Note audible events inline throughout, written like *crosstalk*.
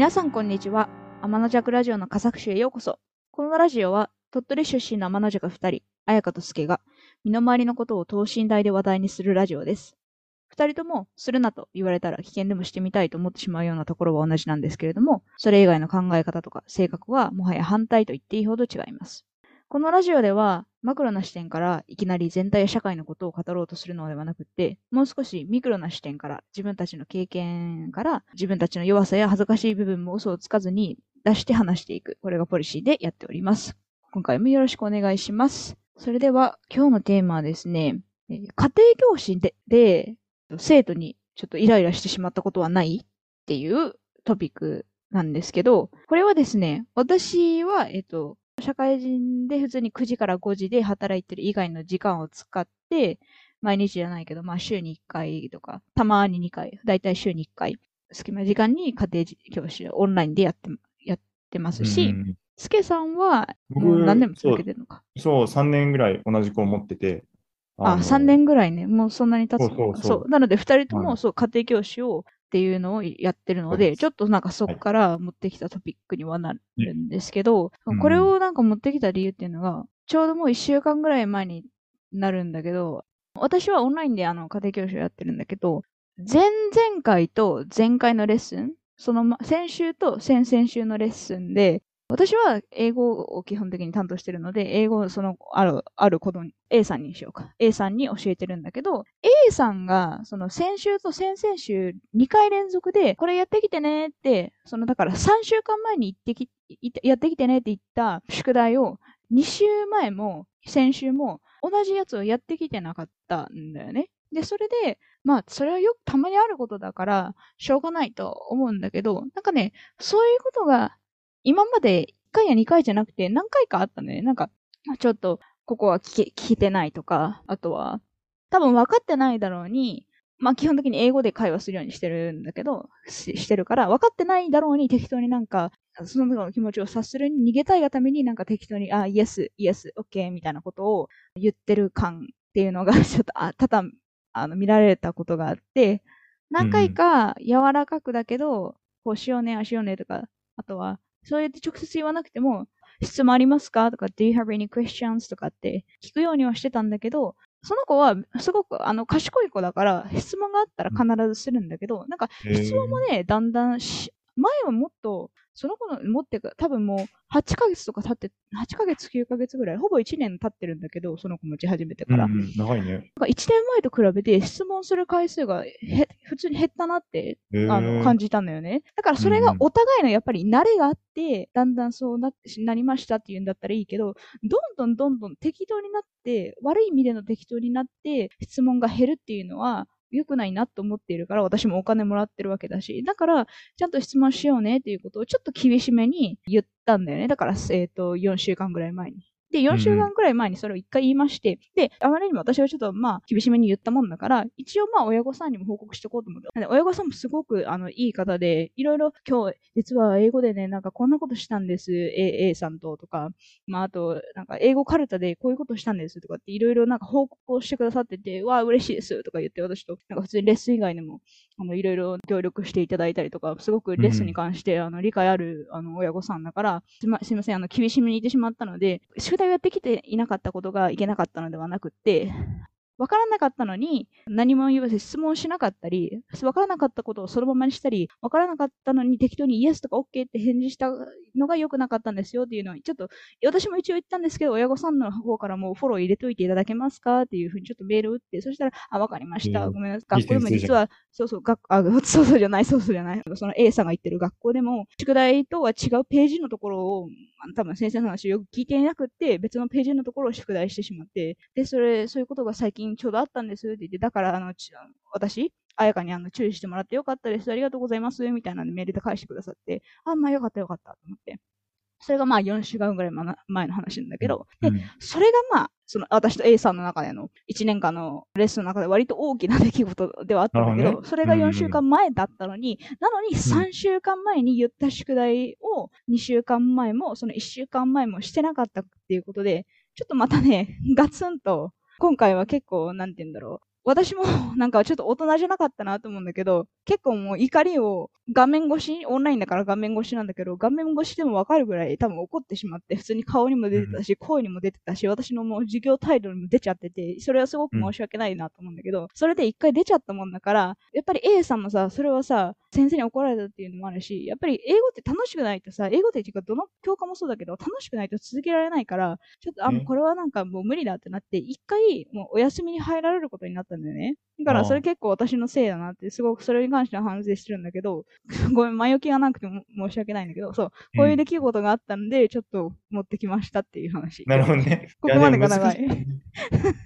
皆さんこんにちは。天の弱ラジオの佳作集へようこそ。このラジオは、鳥取出身の天の弱二人、綾香と助が、身の回りのことを等身大で話題にするラジオです。二人とも、するなと言われたら危険でもしてみたいと思ってしまうようなところは同じなんですけれども、それ以外の考え方とか性格はもはや反対と言っていいほど違います。このラジオでは、マクロな視点からいきなり全体や社会のことを語ろうとするのではなくて、もう少しミクロな視点から自分たちの経験から自分たちの弱さや恥ずかしい部分も嘘をつかずに出して話していく。これがポリシーでやっております。今回もよろしくお願いします。それでは今日のテーマはですね、家庭教師でで生徒にちょっとイライラしてしまったことはない？っていうトピックなんですけど、これはですね、私は、えっと、社会人で普通に9時から5時で働いてる以外の時間を使って、毎日じゃないけど、まあ週に1回とか、たまに2回、だいたい週に1回、隙間時間に家庭教師をオンラインでやって、やってますし、スケさんは、何年も続けてるのか？そう。そう、3年ぐらい同じ子を持ってて。ああ、3年ぐらいね。もうそんなに経つそうそうそう。なので、2人とも、そう、家庭教師をっていうのをやってるので、ちょっとなんかそこから持ってきたトピックにはなるんですけど、はい、これをなんか持ってきた理由っていうのが、ちょうどもう1週間ぐらい前になるんだけど、私はオンラインであの家庭教師をやってるんだけど、前々回と前回のレッスン、その先週と先々週のレッスンで、私は英語を基本的に担当してるので、英語をそのある、ある子供に、A さんにしようか。A さんに教えてるんだけど、A さんが、その先週と先々週2回連続で、これやってきてねって、そのだから3週間前に行ってき、やってきてねって言った宿題を、2週前も先週も同じやつをやってきてなかったんだよね。で、それで、まあ、それはよくたまにあることだから、しょうがないと思うんだけど、なんかね、そういうことが今まで1回や2回じゃなくて何回かあったのね。なんか、ちょっと、ここは聞け、聞けてないとか、あとは、多分分かってないだろうに、まあ基本的に英語で会話するようにしてるんだけど、ししてるから、分かってないだろうに適当になんか、そのの気持ちを察するに逃げたいがためになんか適当に、あ、イエス、イエス、オッケーみたいなことを言ってる感っていうのが、ちょっと、あ、ただ、あの、見られたことがあって、何回か柔らかくだけど、こうしようね、あしようねとか、あとは、そうやって直接言わなくても、質問ありますか？とか、Do you have any questions? とかって聞くようにはしてたんだけど、その子はすごくあの賢い子だから、質問があったら必ずするんだけど、なんか質問もね、だんだん前はもっとその子の持ってか、多分もう8ヶ月とか経って、8ヶ月、9ヶ月ぐらい、ほぼ1年経ってるんだけど、その子持ち始めてから。うん、長いね。1年前と比べて質問する回数がへ普通に減ったなって、あの感じたんだよね。だからそれがお互いのやっぱり慣れがあって、だんだんそうななりましたっていうんだったらいいけど、どんどんどんどん適当になって、悪い意味での適当になって、質問が減るっていうのは、良くないなと思っているから、私もお金もらってるわけだし、だから、ちゃんと質問しようねっていうことをちょっと厳しめに言ったんだよね。だから、えっ、ー、と、4週間ぐらい前に。で、4週間くらい前にそれを一回言いまして、うん、で、あまりにも私はちょっとまあ、厳しめに言ったもんだから、一応まあ、親御さんにも報告しておこうと思って。親御さんもすごく、あの、いい方で、いろいろ今日、実は英語でね、なんかこんなことしたんです、A, A さんと、とか、まあ、あと、なんか英語カルタでこういうことしたんですとかっていろいろなんか報告をしてくださってて、わあ、嬉しいですとか言って、私と、なんか普通にレッスン以外にも、あの、いろいろ協力していただいたりとか、すごくレッスンに関して、うん、あの、理解ある、あの、親御さんだから、すみません、あの、厳しめに言ってしまったので、宿体をやってきていなかったことがいけなかったのではなくって、わからなかったのに、何も言わず質問しなかったり、わからなかったことをそのままにしたり、わからなかったのに適当にイエスとか OK って返事したのが良くなかったんですよっていうのを、ちょっと、私も一応言ったんですけど、親御さんの方からもフォロー入れといていただけますかっていうふうにちょっとメールを打って、そしたら、あ、わかりました。ごめんなさい。学校でも実は、そうそう、学あ、そうそうじゃない、そうそうじゃない。その A さんが言ってる学校でも、宿題とは違うページのところを、多分先生の話をよく聞いていなくて、別のページのところを宿題してしまって、で、それ、そういうことが最近ちょうどあったんですって言って、だから、あの、私、あやかにあの注意してもらってよかったです。ありがとうございます。みたいなメールで返してくださって、あ、まあよかったよかったと思って。それがまあ4週間ぐらい前の話なんだけど、で、それがまあ、その私と A さんの中での1年間のレッスンの中で割と大きな出来事ではあったんだけど、どね、それが4週間前だったのに、うん、なのに3週間前に言った宿題を2週間前も、その1週間前もしてなかったっていうことで、ちょっとまたね、ガツンと、今回は結構、なんて言うんだろう。私も *laughs* なんかちょっと大人じゃなかったなと思うんだけど、結構もう怒りを画面越し、オンラインだから画面越しなんだけど、画面越しでもわかるぐらい多分怒ってしまって、普通に顔にも出てたし、声にも出てたし、私のもう授業態度にも出ちゃってて、それはすごく申し訳ないなと思うんだけど、それで一回出ちゃったもんだから、やっぱり A さんもさ、それはさ、先生に怒られたっていうのもあるし、やっぱり英語って楽しくないとさ、英語っていうかどの教科もそうだけど、楽しくないと続けられないから、ちょっと、あ、もうこれはなんかもう無理だってなって、一回もうお休みに入られることになったんだよね。だからそれ結構私のせいだなって、すごくそれに関しては反省してるんだけど、*laughs* ごめん、前置きがなくても申し訳ないんだけど、そう、こういう出来事があったんで、ちょっと持ってきましたっていう話。なるほどね。ここまでが長い。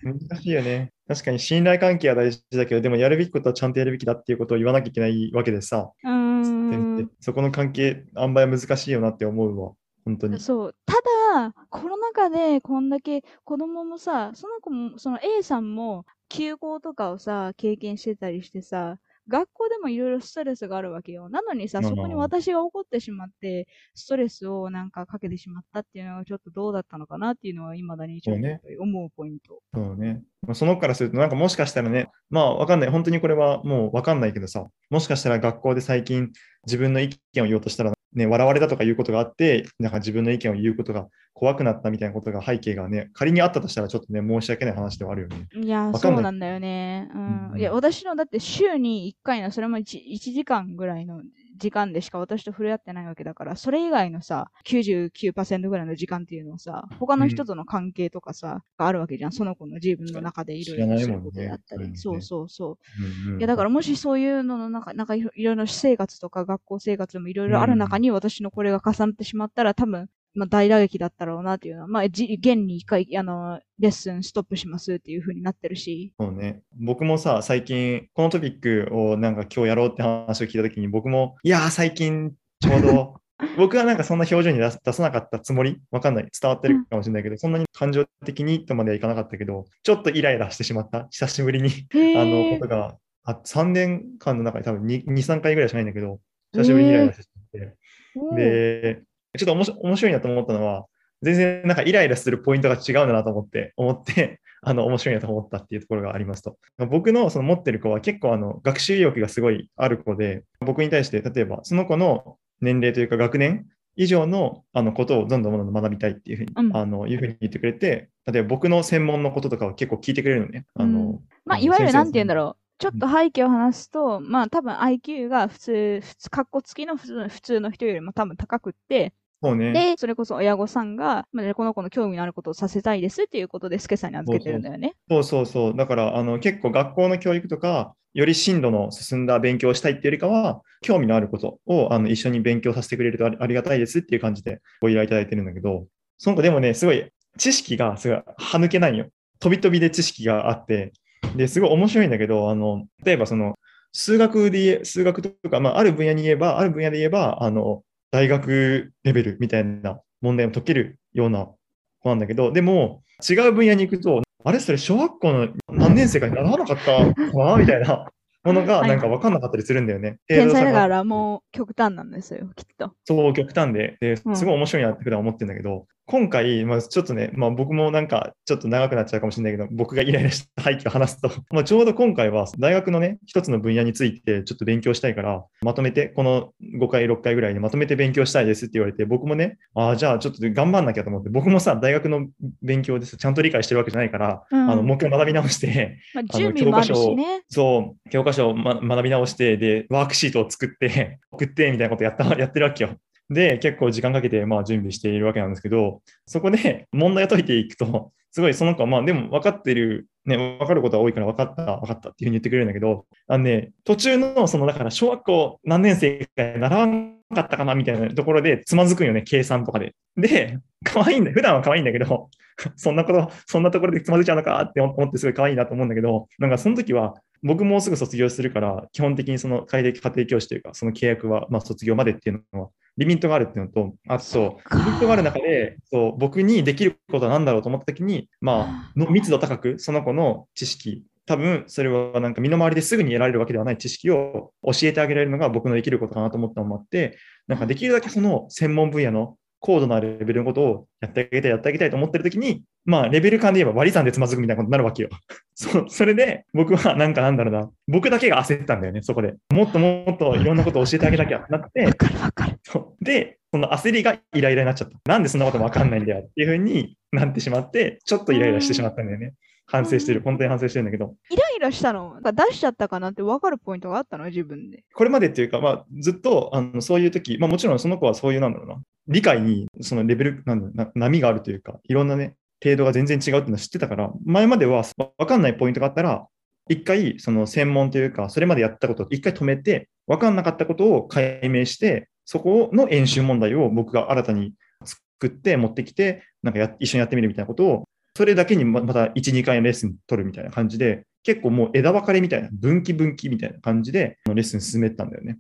難しいよね。確かに信頼関係は大事だけど、でもやるべきことはちゃんとやるべきだっていうことを言わなきゃいけないわけでさ、うんそこの関係、塩梅は難しいよなって思うわ。本当に。そう。ただ、コロナ禍でこんだけ子供もさ、その子も、その A さんも休校とかをさ、経験してたりしてさ、学校でもいろいろストレスがあるわけよ。なのにさ、そこに私が怒ってしまって、ストレスをなんかかけてしまったっていうのはちょっとどうだったのかなっていうのは、未だにちょっと思うポイント。そうね。そのからすると、なんかもしかしたらね、まあわかんない。本当にこれはもうわかんないけどさ、もしかしたら学校で最近自分の意見を言おうとしたら、ね、笑われたとかいうことがあって、なんか自分の意見を言うことが怖くなったみたいなことが背景がね、仮にあったとしたらちょっとね、申し訳ない話ではあるよね。いや、そうなんだよね。うん。うん、いや、私のだって週に1回の、それも 1, 1時間ぐらいの時間でしか私と触れ合ってないわけだから、それ以外のさ、99%ぐらいの時間っていうのをさ、他の人との関係とかさ、うん、があるわけじゃん。その子の自分の中でいろいろすることであったり。ね、そうそうそう。うんうん、いや、だからもしそういうのの中、なんかいろいろな私生活とか学校生活もいろいろある中に私のこれが重なってしまったら、多分、まあ、大打撃だったろうなっていうのは、まあ、じ現に一回、あの、レッスンストップしますっていう風になってるし。そうね。僕もさ、最近、このトピックをなんか今日やろうって話を聞いたときに、僕も、いやー、最近、ちょうど、*laughs* 僕はなんかそんな表情に出さなかったつもり？わかんない。伝わってるかもしれないけど、うん、そんなに感情的にとまではいかなかったけど、ちょっとイライラしてしまった。久しぶりに *laughs* あの、ことが、あ3年間の中で多分2、2 3回ぐらいしかないんだけど、久しぶりにイライラしてしまって。で、ちょっと面白いなと思ったのは、全然なんかイライラするポイントが違うんだなと思って、思って、*laughs* あの、面白いなと思ったっていうところがありますと。僕のその持ってる子は結構あの、学習意欲がすごいある子で、僕に対して、例えばその子の年齢というか学年以上のあのことをどんどんどんどん学びたいっていうふうに、うん、あのいうふうに言ってくれて、例えば僕の専門のこととかは結構聞いてくれるのね。あの、うん、まあ、いわゆるなんて言うんだろう。ちょっと背景を話すと、まあ多分 IQ が普通、普通、格好付きの普通の人よりも多分高くって、そうね。で、それこそ親御さんが、まあ、この子の興味のあることをさせたいですっていうことで、スケさんに預けてるんだよね。そうそうそう。だから、あの、結構学校の教育とか、より進度の進んだ勉強をしたいっていうよりかは、興味のあることをあの一緒に勉強させてくれるとありがたいですっていう感じでご依頼いただいてるんだけど、その子でもね、すごい知識がすごい歯抜けないよ。飛び飛びで知識があって、で、すごい面白いんだけど、あの、例えばその、数学で数学とか、まあ、ある分野に言えば、ある分野で言えば、あの、大学レベルみたいな問題も解けるような子なんだけど、でも、違う分野に行くと、あれそれ小学校の何年生かに習わなかったかなみたいな *laughs* ものがなんか分かんなかったりするんだよね。天才だからもう極端なんですよ、きっと。そう、極端で、ですごい面白いなって普段思ってるんだけど、今回、まあ、ちょっとね、まあ、僕もなんかちょっと長くなっちゃうかもしれないけど、僕がイライラした背景を話すと、*laughs* まあ、ちょうど今回は大学のね、一つの分野についてちょっと勉強したいから、まとめて、この5回、6回ぐらいでまとめて勉強したいですって言われて、僕もね、ああ、じゃあちょっと頑張んなきゃと思って、僕もさ、大学の勉強ですちゃんと理解してるわけじゃないから、うん、あのもう一回学び直して、まあ、準備もあるしね。そう、教科書を、ま、学び直して、で、ワークシートを作って、送って、みたいなことやったやってるわけよ。で、結構時間かけてまあ準備しているわけなんですけど、そこで *laughs* 問題を解いていくと、すごいその子はまあでも分かってる、ね、分かることは多いから分かった、分かったっていうふうに言ってくれるんだけど、あのね、途中のそのだから小学校何年生か習わなかったかなみたいなところでつまずくんよね、計算とかで。で、可愛いんだ普段は可愛いんだけど、*laughs* そんなこと、そんなところでつまずいちゃうのかって思ってすごい可愛いなと思うんだけど、なんかその時は僕もうすぐ卒業するから、基本的にその家庭教師というか、その契約はまあ卒業までっていうのはリミットがあるっていうのと、あと、リミットがある中で、そう僕にできることは何だろうと思ったときに、まあ、の密度高く、その子の知識、多分それはなんか身の回りですぐに得られるわけではない知識を教えてあげられるのが僕のできることかなと思ったのもあって、なんかできるだけその専門分野の高度なレベルのことをやってあげたい、やってあげたいと思ってるときに、まあ、レベル感で言えば割り算でつまずくみたいなことになるわけよ。*laughs* そそれで、僕はなんかなんだろうな、僕だけが焦ったんだよね、そこで。もっともっといろんなことを教えてあげなきゃってなって、わかるわかる。で、その焦りがイライラになっちゃった。なんでそんなこともわかんないんだよっていうふうになってしまって、ちょっとイライラしてしまったんだよね。反省してる。本当に反省してるんだけど、イライラしたの？出しちゃったかなって分かるポイントがあったの？自分で。これまでっていうか、まあ、ずっとあのそういう時、まあもちろんその子はそういうなんだろうな、理解にそのレベル、なんだ波があるというか、いろんなね、程度が全然違うっていうのは知ってたから、前まではわかんないポイントがあったら、一回その専門というか、それまでやったことを一回止めて、わかんなかったことを解明して、そこの演習問題を僕が新たに作って持ってきて、なんかや一緒にやってみるみたいなことを、それだけにまた1、2回レッスン取るみたいな感じで、結構もう枝分かれみたいな、分岐分岐みたいな感じでレッスン進めてたんだよね。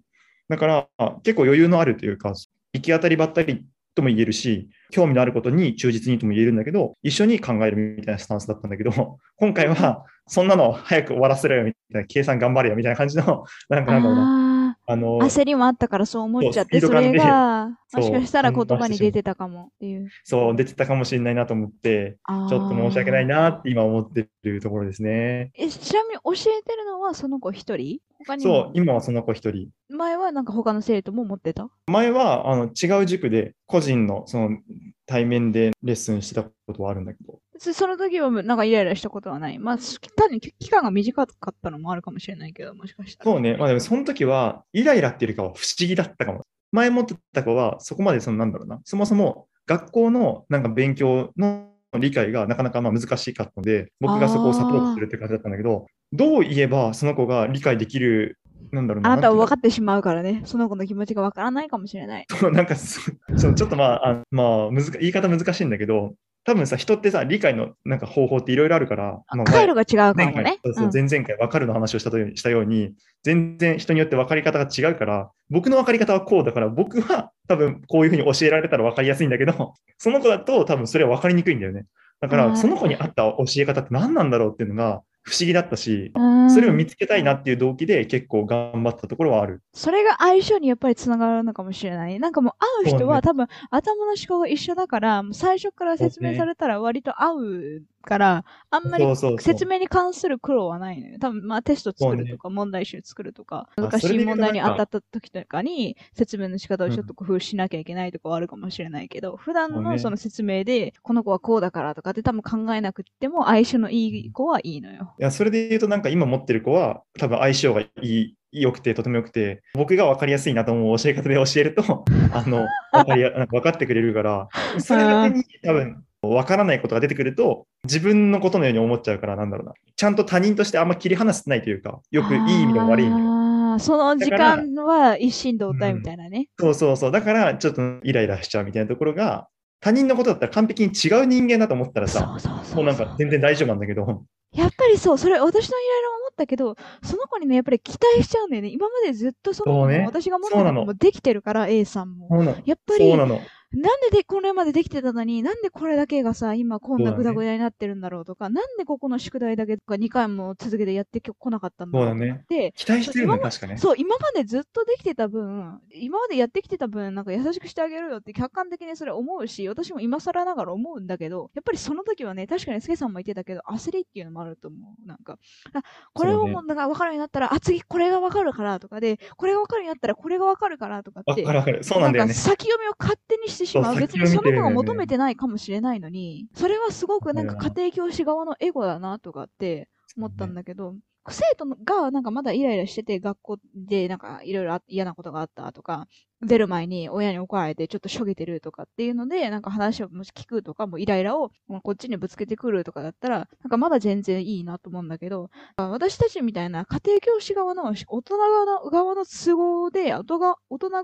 だから、結構余裕のあるというか、行き当たりばったりとも言えるし、興味のあることに忠実にとも言えるんだけど、一緒に考えるみたいなスタンスだったんだけど、今回は、そんなの早く終わらせろよみたいな、計算頑張れよみたいな感じの、なんかなんだろうな、ああのあ、、焦りもあったからそう思っちゃって、それが、*laughs* もしかしたら言葉に出てたかもっていう。そう、出てたかもしれないなと思って、ちちょっと申し訳ないなって今思ってるところですね。え、ちなみに教えてるのはその子一人？そうも、今はその子一人。前はなんか他の生徒も持ってた？前はあの違う塾で個人のその対面でレッスンしてたことはあるんだけど、そその時はなんかイライラしたことはない。まあ、単に期間が短かったのもあるかもしれないけど、もしかしたら。そうね、まあでもその時はイライラっていうよりかは不思議だったかも。前持ってた子はそこまでそのなんだろうな、そもそも学校のなんか勉強の理解がなかなかまあ難しかったので、僕がそこをサポートするって感じだったんだけど、どう言えばその子が理解できる、なんだろうな。あなたは分かってしまうからね。その子の気持ちが分からないかもしれない。*laughs* そうなんか *laughs* そちょっとまあ、あまあ難か言い方難しいんだけど、多分さ、人ってさ、理解のなんか方法っていろいろあるから、まあ回路が違うか前回もね。そう前々回分かるの話をしたとようにしたように、全然人によって分かり方が違うから、僕の分かり方はこうだから、僕は多分こういうふうに教えられたら分かりやすいんだけど、*laughs* その子だと多分それは分かりにくいんだよね。だから、その子に合った教え方って何なんだろうっていうのが不思議だったし、うんそれを見つけたいなっていう動機で結構頑張ったところはある。それが相性にやっぱりつながるのかもしれない。なんかもう会う人は多分頭の思考が一緒だから、最初から説明されたら割と合うから、あんまり説明に関する苦労はないのよ。多分まあテスト作るとか、問題集作るとか、あ難しい問題に当たった時とかに説明の仕方をちょっと工夫しなきゃいけないとかはあるかもしれないけど、普段のその説明で、この子はこうだからとかって多分考えなくっても相性のいい子はいいのよ。いや、それで言うと、なんか今持ってる子は、多分相性がいい、良くて、とても良くて、僕が分かりやすいなと思う教え方で教えると、あの、分かりや、なんか分かってくれるから、それだけに多分、分からないことが出てくると、自分のことのように思っちゃうから、なんだろうな。ちゃんと他人としてあんま切り離せてないというか、よくいい意味でも悪い意味でも。その時間は一心同体みたいなね。そうそうそう。だから、ちょっとイライラしちゃうみたいなところが、他人のことだったら完璧に違う人間だと思ったらさ、もうなんか全然大丈夫なんだけど、やっぱりそう、それ私のイライラも思ったけど、その子にね、やっぱり期待しちゃうんだよね。今までずっとその子そうねも私が持ってた子もできてるから、A さんも。やっぱり、そうなの。なんででこれまでできてたのに、なんでこれだけがさ、今こんなそうだねグダグダになってるんだろうとか、なんでここの宿題だけとか2回も続けてやってこなかったんだろうそうだね。って、期待してるの確かね。そう、今までずっとできてた分、今までやってきてた分、なんか優しくしてあげるよって客観的にそれ思うし、私も今更ながら思うんだけど、やっぱりその時はね、確かにスケさんも言ってたけど、焦りっていうのもあると思う。なんか、あこれをもうなんか分かるようになったら、あ、次これが分かるからとかで、これが分かるようになったらこれが分かるからとかって、わかかる。そうなんだよねか。先読みを勝手にしてしまう。そう別にその子が先読みっていうのよね求めてないかもしれないのに、それはすごくなんかうん家庭教師側のエゴだなとかって思ったんだけど、生徒がなんかまだイライラしてて学校でなんかいろいろ嫌なことがあったとか、出る前に親に怒られてちょっとしょげてるとかっていうので、なんか話をもし聞くとか、もうイライラをこっちにぶつけてくるとかだったら、なんかまだ全然いいなと思うんだけど、私たちみたいな家庭教師側の大人側の側の都合で、大人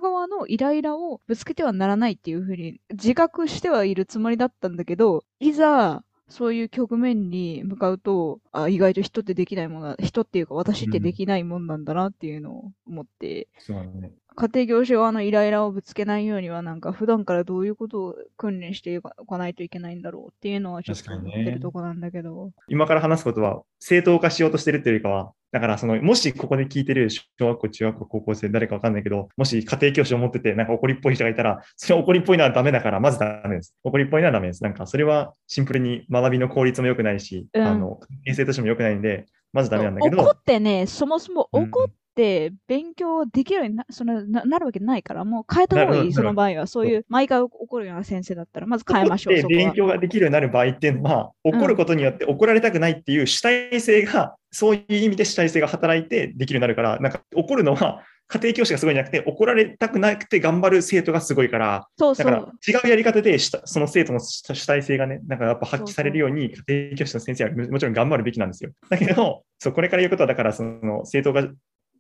側のイライラをぶつけてはならないっていうふうに自覚してはいるつもりだったんだけど、いざ、そういう局面に向かうと、あ、意外と人ってできないものだ、人っていうか私ってできないもんなんだなっていうのを思って、そうなのね。家庭教師側のイライラをぶつけないようには、なんか普段からどういうことを訓練しておかないといけないんだろうっていうのはちょっと思ってるとこなんだけど。今から話すことは正当化しようとしてるっていうよりかは、だから、その、もしここで聞いてる小学校、中学校、高校生、誰かわかんないけど、もし家庭教師を持ってて、なんか怒りっぽい人がいたら、それ怒りっぽいのはダメだから、まずダメです。怒りっぽいのはダメです。なんか、それはシンプルに学びの効率も良くないし、うんあの、関係性としても良くないんで、まずダメなんだけ怒ど、ってね、そもそもうん怒って勉強できるようになそのななるわけないから、もう変えた方がいい、その場合は。そういう、毎回怒るような先生だったら、まず変えましょう、勉。強ができるようになる場合っていうのは、怒ることによって怒られたくないっていう主体性が、そういう意味で主体性が働いてできるようになるから、なんか怒るのは家庭教師がすごいんじゃなくて、怒られたくなくて頑張る生徒がすごいから、そうそだからう。違うやり方でしたその生徒の主主体性がね、なんかやっぱ発揮されるように家庭教師の先生はもちろん頑張るべきなんですよ。だけど、そうこれから言うことは、だからその生徒が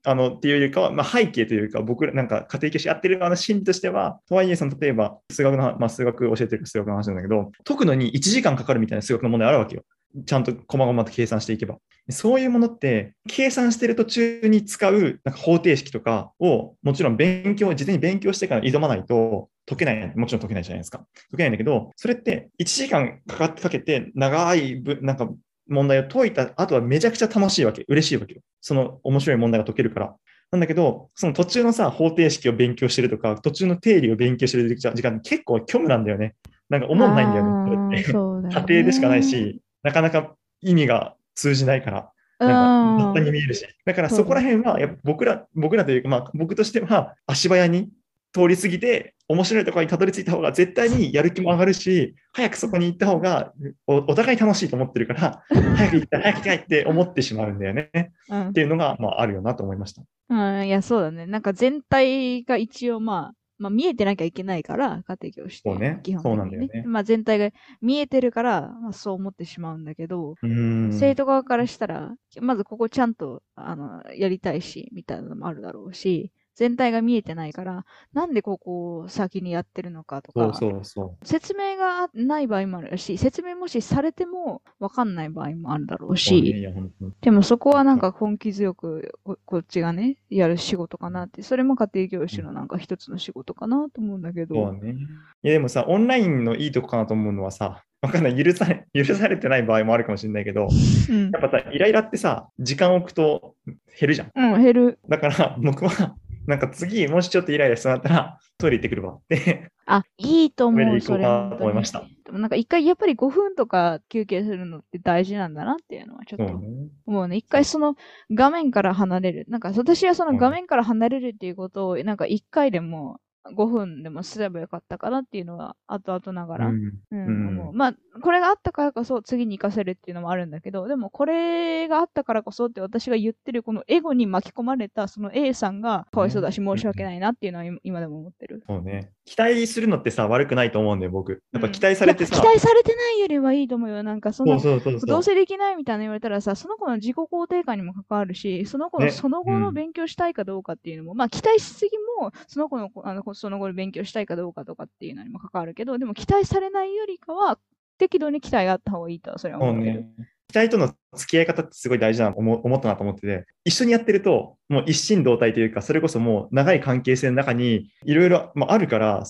あのっていうよりかは、まあ、背景というか、僕らなんか家庭教師やってる側の心理としては、とはいえ、その例えば数学の、まあ、数学教えてる数学の話なんだけど、解くのに1時間かかるみたいな数学の問題あるわけよ。ちゃんと細々と計算していけば。そういうものって、計算してる途中に使うなんか方程式とかを、もちろん勉強、事前に勉強してから挑まないと解けない、もちろん解けないじゃないですか。解けないんだけど、それって1時間かかってかけて長い、なんか問題を解いた後はめちゃくちゃ楽しいわけ。嬉しいわけよ。その面白い問題が解けるから。なんだけど、その途中のさ、方程式を勉強してるとか、途中の定理を勉強してる時間、結構虚無なんだよね。なんか思んないんだよね。家庭でしかないし、なかなか意味が通じないから。なんか、に見えるし。だからそこら辺は、僕ら、僕らというか、まあ僕としては、足早に通り過ぎて、面白いところにたどり着いた方が絶対にやる気も上がるし、早くそこに行った方がおお互い楽しいと思ってるから、*laughs* 早く行きたい、早く行きたいって思ってしまうんだよね。うんっていうのが、まああるよなと思いました。うん、いや、そうだね。なんか全体が一応まあ、まあ見えてなきゃいけないから、家庭教師って。ね基本的にそうなんだよねまあ全体が見えてるから、まあそう思ってしまうんだけど。生徒側からしたら、まずここちゃんと、あの、やりたいし、みたいなのもあるだろうし、全体が見えてないから、なんでここを先にやってるのかとか、そうそうそ説明がない場合もあるし、説明もしされてもわかんない場合もあるだろうし。でもそこはなんか根気強くここっちがね、やる仕事かなって、それも家庭教師のなんか一つの仕事かなと思うんだけど。そうね。いや、でもさ、オンラインのいいとこかなと思うのはさ、わかんない。許され、*laughs* 許されてない場合もあるかもしれないけど、うんやっぱさ、イライラってさ、時間置くと減るじゃん。うん、減る。だから、僕は、なんか次、もしちょっとイライラしそうだったら、*laughs* トイレ行ってくるわって、あ、いいと思う、そうれと思いました。でもなんか一回やっぱり5分とか休憩するのって大事なんだなっていうのはちょっとそうね。思うね。一回その画面から離れる。なんか私はそのうん画面から離れるっていうことをなんか一回でも5分でもすればよかったかなっていうのは後々ながら、うんうんうんまあ、これがあったからこそ次に活かせるっていうのもあるんだけど、でもこれがあったからこそって私が言ってるこのエゴに巻き込まれたその A さんがかわいそうだし申し訳ないなっていうのは今今でも思ってる。そうね。期待するのってさ、悪くないと思うんだよ、僕。やっぱ期待されてさ、いや期待されてないよりはいいと思うよ。なんかそんなそうそうそうそう。どうせできないみたいな言われたらさ、その子の自己肯定感にも関わるし、その子のねその後うんの勉強したいかどうかっていうのも、まあ期待しすぎも、その子のあのその後の勉強したいかどうかとかっていうのにも関わるけど、でも期待されないよりかは、適度に期待があった方がいいとはそれは思ってる。ね。期待との付き合い方ってすごい大事だなと思思ったなと思ってて、一緒にやってると、もう一心同体というか、それこそもう長い関係性の中にいろいろまああるから、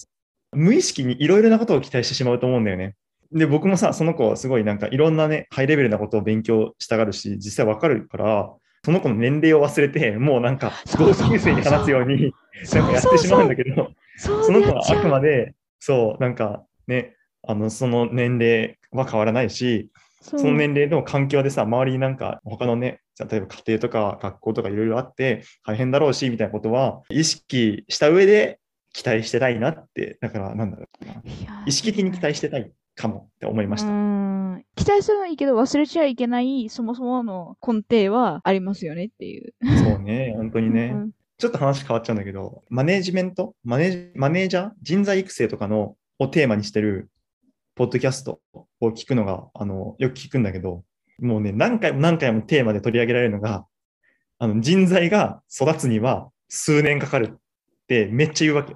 無意識にいろいろなことを期待してしまうと思うんだよね。で、僕もさ、その子すごいなんかいろんなね、ハイレベルなことを勉強したがるし、実際わかるから、その子の年齢を忘れて、もうなんか同級生に話すように、なんかやってしまうんだけど、その子はあくまで、そう、なんかね、あの、その年齢は変わらないし、そその年齢の環境でさ、周りになんか他のね、例えば家庭とか学校とかいろいろあって大変だろうし、みたいなことは意識した上で期待してたいなって、だからなんだろう意識的に期待してたいかもって思いましうた。期待するのはいいけど、忘れちゃいけない、そもそもの根底はありますよねっていう。そうね、本当にね。うんちょっと話変わっちゃうんだけど、マネージメント？マネージマネージャー？人材育成とかのをテーマにしてるポッドキャストを聞くのが、あの、よく聞くんだけど、もうね、何回も何回もテーマで取り上げられるのが、あの、人材が育つには数年かかるってめっちゃ言うわけ。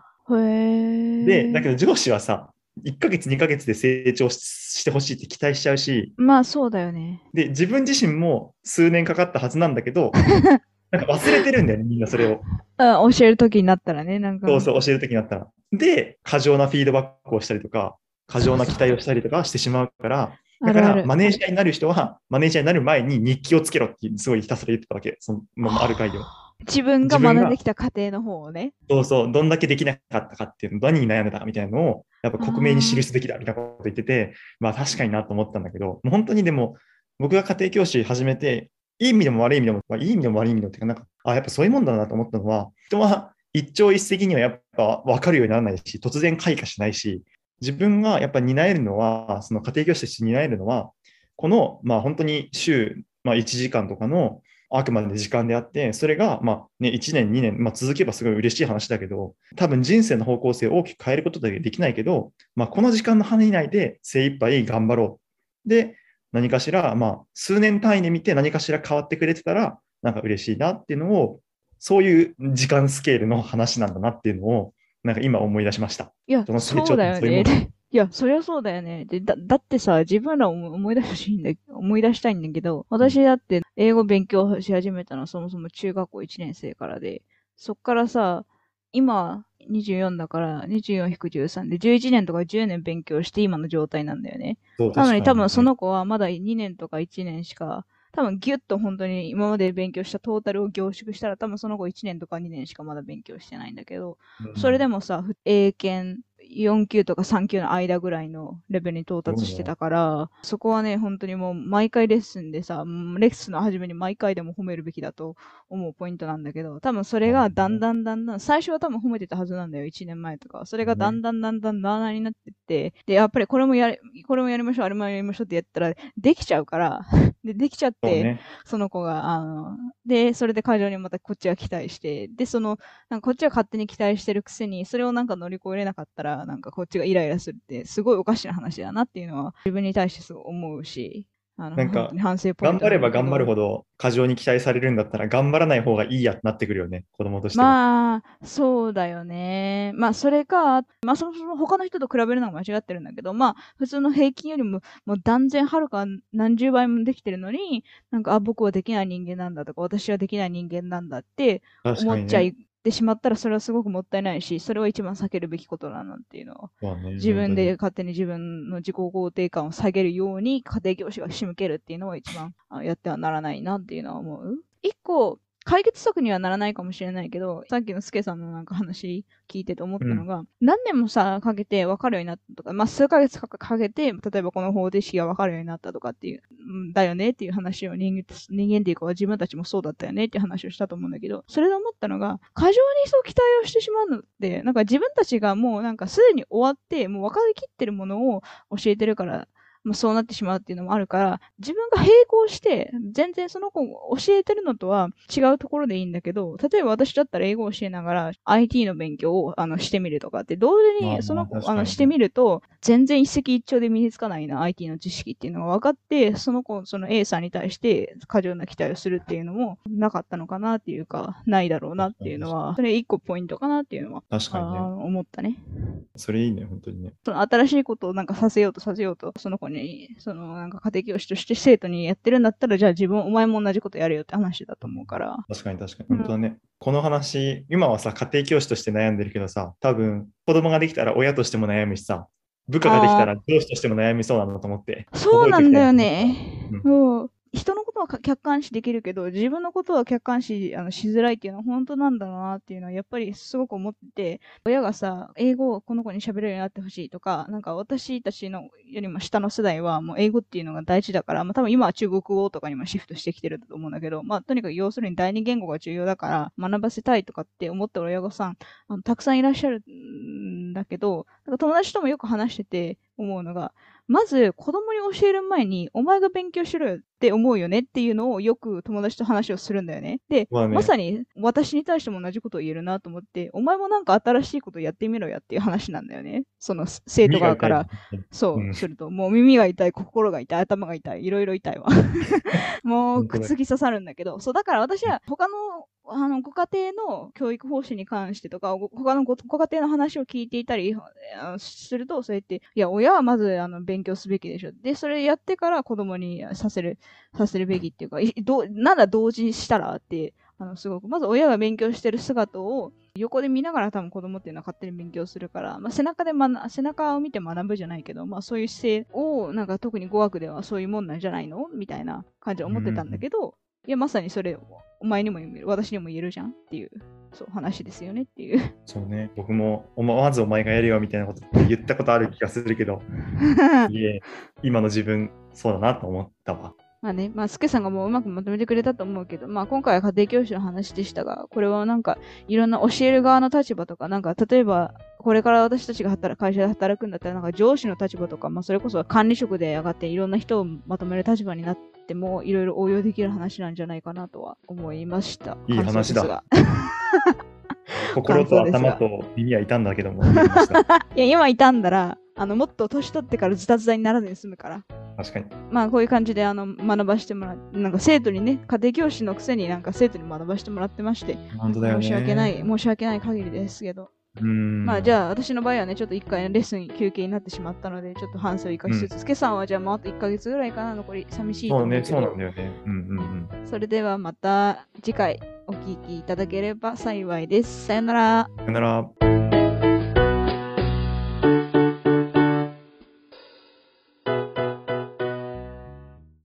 で、だけど上司はさ、1ヶ月2ヶ月で成長ししてほしいって期待しちゃうし、まあそうだよね。で、自分自身も数年かかったはずなんだけど、*laughs* なんか忘れてるんだよね、みんなそれを。うん、教えるときになったらね、なんか。そうそう、教えるときになったら。で、過剰なフィードバックをしたりとか、過剰な期待をしたりとかしてしまうから、だから、マネージャーになる人は、マネージャーになる前に日記をつけろってすごいひたすら言ってたわけ。そのまあある会では。自分が学んできた過程の方をね。そうそう、どんだけできなかったかっていうの、何に悩んでたかみたいなのを、やっぱ克明に記すべきだみたいなこと言ってて、まあ確かになと思ったんだけど、もう本当にでも、僕が家庭教師始めて、いい意味でも悪い意味でも、まあ、いい意味でも悪い意味でもっていうか、なんか、あ、やっぱそういうもんだなと思ったのは、人は一朝一夕にはやっぱ分かるようにならないし、突然開花しないし、自分がやっぱり担えるのは、その家庭教師として担えるのは、この、まあ本当に週、まあ、1時間とかのあくまで時間であって、それが、まあね、1年、2年、まあ、続けばすごい嬉しい話だけど、多分人生の方向性を大きく変えることだけできないけど、まあ、この時間の範囲内で精一杯頑張ろう。で、何かしら、まあ、数年単位で見て何かしら変わってくれてたら、なんか嬉しいなっていうのを、そういう時間スケールの話なんだなっていうのを、なんか今思い出しました。いやそ、の成長そうだよね。*laughs* いや、そりゃそうだよね。で、だ、だってさ、自分ら思思い出しいんだ、思い出したいんだけど、私だって英語勉強し始めたのはそもそも中学校1年生からで、そっからさ、今24だから24-13で11年とか10年勉強して今の状態なんだよね。なのに多分そ、の子はまだ2年とか1年しか、多分ギュッと本当に今まで勉強したトータルを凝縮したら多分その子1年とか2年しかまだ勉強してないんだけど、にそれでもさ、ふ英検4級とか3級の間ぐらいのレベルに到達してたから、そこはね、本当にもう毎回レッスンでさ、うんレッスンの初めに毎回でも褒めるべきだと思うポイントなんだけど、多分それがだんだんだんだん、最初は多分褒めてたはずなんだよ、1年前とかは。それがだんだんだんだんなーなーになってって、で、やっぱりこれもやれ、これもやりましょう、あれもやりましょうってやったら、できちゃうから、で、できちゃって、その子が、あの、で、それで会場にまたこっちが期待して、で、その、なんかこっちが勝手に期待してるくせに、それをなんか乗り越えれなかったら、なんかこっちがイライラするって、すごいおかしな話だなっていうのは、自分に対してすごい思うし、あの、なんか本当に反省ポイン頑張れば頑張るほど過剰に期待されるんだったら、頑張らない方がいいやってなってくるよね、子供としては。まあ、そうだよね。まあ、それか、まあ、そもそも他の人と比べるのが間違ってるんだけど、まあ、普通の平均よりも、もう断然はるか何十倍もできてるのに、なんか、あ、僕はできない人間なんだとか、私はできない人間なんだって思っちゃね。ってしまったら、それはすごくもったいないし、それは一番避けるべきことだなっていうのは、ね自分で勝手に自分の自己肯定感を下げるように家庭教師が仕向けるっていうのは一番あやってはならないなっていうのは思う。一個、解決策にはならないかもしれないけど、さっきのスケさんのなんか話聞いてて思ったのが、何年もさ、かけて分かるようになったとか、まあ数ヶ月かかけて、例えばこの方程式が分かるようになったとかっていう、うんだよねっていう話を人間人間っていうか自分たちもそうだったよねっていう話をしたと思うんだけど、それで思ったのが、過剰にそう期待をしてしまうのって、なんか自分たちがもうなんかすでに終わって、もう分かりきってるものを教えてるから、まあ、そうなってしまうっていうのもあるから、自分が並行して、全然その子を教えてるのとは違うところでいいんだけど、例えば私だったら英語を教えながら IT の勉強をあのしてみるとかって、同時まあまあにその子、確かにあのしてみると、全然一石一鳥で身につかないな、IT の知識っていうのが分かって、その子、その A さんに対して過剰な期待をするっていうのもなかったのかなっていうか、ないだろうなっていうのは、それ一個ポイントかなっていうのは、確かにね。思ったね。それいいね、本当にね。その新しいことをなんかさせようとさせようと、その子に、そのなんか家庭教師として生徒にやってるんだったら、じゃあ自分、お前も同じことやれよって話だと思うから。確かに確かに。うん本当だね。この話、今はさ、家庭教師として悩んでるけどさ、多分、子供ができたら親としても悩むしさ、部下ができたら上司としても悩みそうだなと思って。そうなんだよ覚ね。うん。人のことは客観視できるけど、自分のことは客観視あのしづらいっていうのは本当なんだろうなっていうのはやっぱりすごく思ってて、親がさ、英語をこの子に喋れるようになってほしいとか、なんか私たちのよりも下の世代はもう英語っていうのが大事だから、まあ多分今は中国語とかにもシフトしてきてると思うんだけど、まあとにかく要するに第二言語が重要だから学ばせたいとかって思ってる親御さん、あのたくさんいらっしゃるんだけど、なんか友達ともよく話してて思うのが、まず子供に教える前に、お前が勉強しろよって思うよねっていうのをよく友達と話をするんだよね。で、まあねまさに私に対しても同じことを言えるなと思って、お前もなんか新しいことやってみろやっていう話なんだよね。その生徒側から。そう、うんすると、もう耳が痛い、心が痛い、頭が痛い、いろいろ痛いわ。*laughs* もう、くつき刺さるんだけど、そう、だから私は他の、あの、ご家庭の教育方針に関してとか、他のごご家庭の話を聞いていたりすると、そうやって、いや、親はまず、あの、勉強すべきでしょ。で、それやってから子供にさせる、させるべきっていうか、いどうなら同時にしたらって、あのすごく、まず親が勉強してる姿を横で見ながら多分子供っていうのは勝手に勉強するから、まあ、背中で学、背中を見て学ぶじゃないけど、まあそういう姿勢を、なんか特に語学ではそういうもんなんじゃないの？みたいな感じで思ってたんだけど、いや、まさにそれ、お前にも言える、私にも言えるじゃんっていう、そう、話ですよねっていう。そうね、僕も、まずお前がやるよみたいなこと言ったことある気がするけど、*laughs* いえ、今の自分、そうだなと思ったわ。まあね、まあ、スケさんがもううまくまとめてくれたと思うけど、まあ今回は家庭教師の話でしたが、これはなんか、いろんな教える側の立場とか、なんか、例えば、これから私たちが働会社で働くんだったら、なんか上司の立場とか、まあそれこそ管理職で上がっていろんな人をまとめる立場になっても、いろいろ応用できる話なんじゃないかなとは思いました。いい話だ。心と頭と耳はいたんだけども。*laughs* いや、今いたんだら、あの、もっと年取ってからズタズタにならずに済むから。確かに。まあ、こういう感じで、あの、学ばしてもらって、なんか生徒にね、家庭教師のくせになんか生徒に学ばしてもらってまして、申し訳ない、申し訳ない限りですけど。うんまあじゃあ私の場合はね、ちょっと1回のレッスン休憩になってしまったので、ちょっと反省を生かしつつ、スケ、うん、さんはじゃあもうあと1ヶ月ぐらいかな、残り寂しいそうね、そうなんだよね。うんうんうん。それではまた次回お聞きいただければ幸いです。さよなら。さよなら。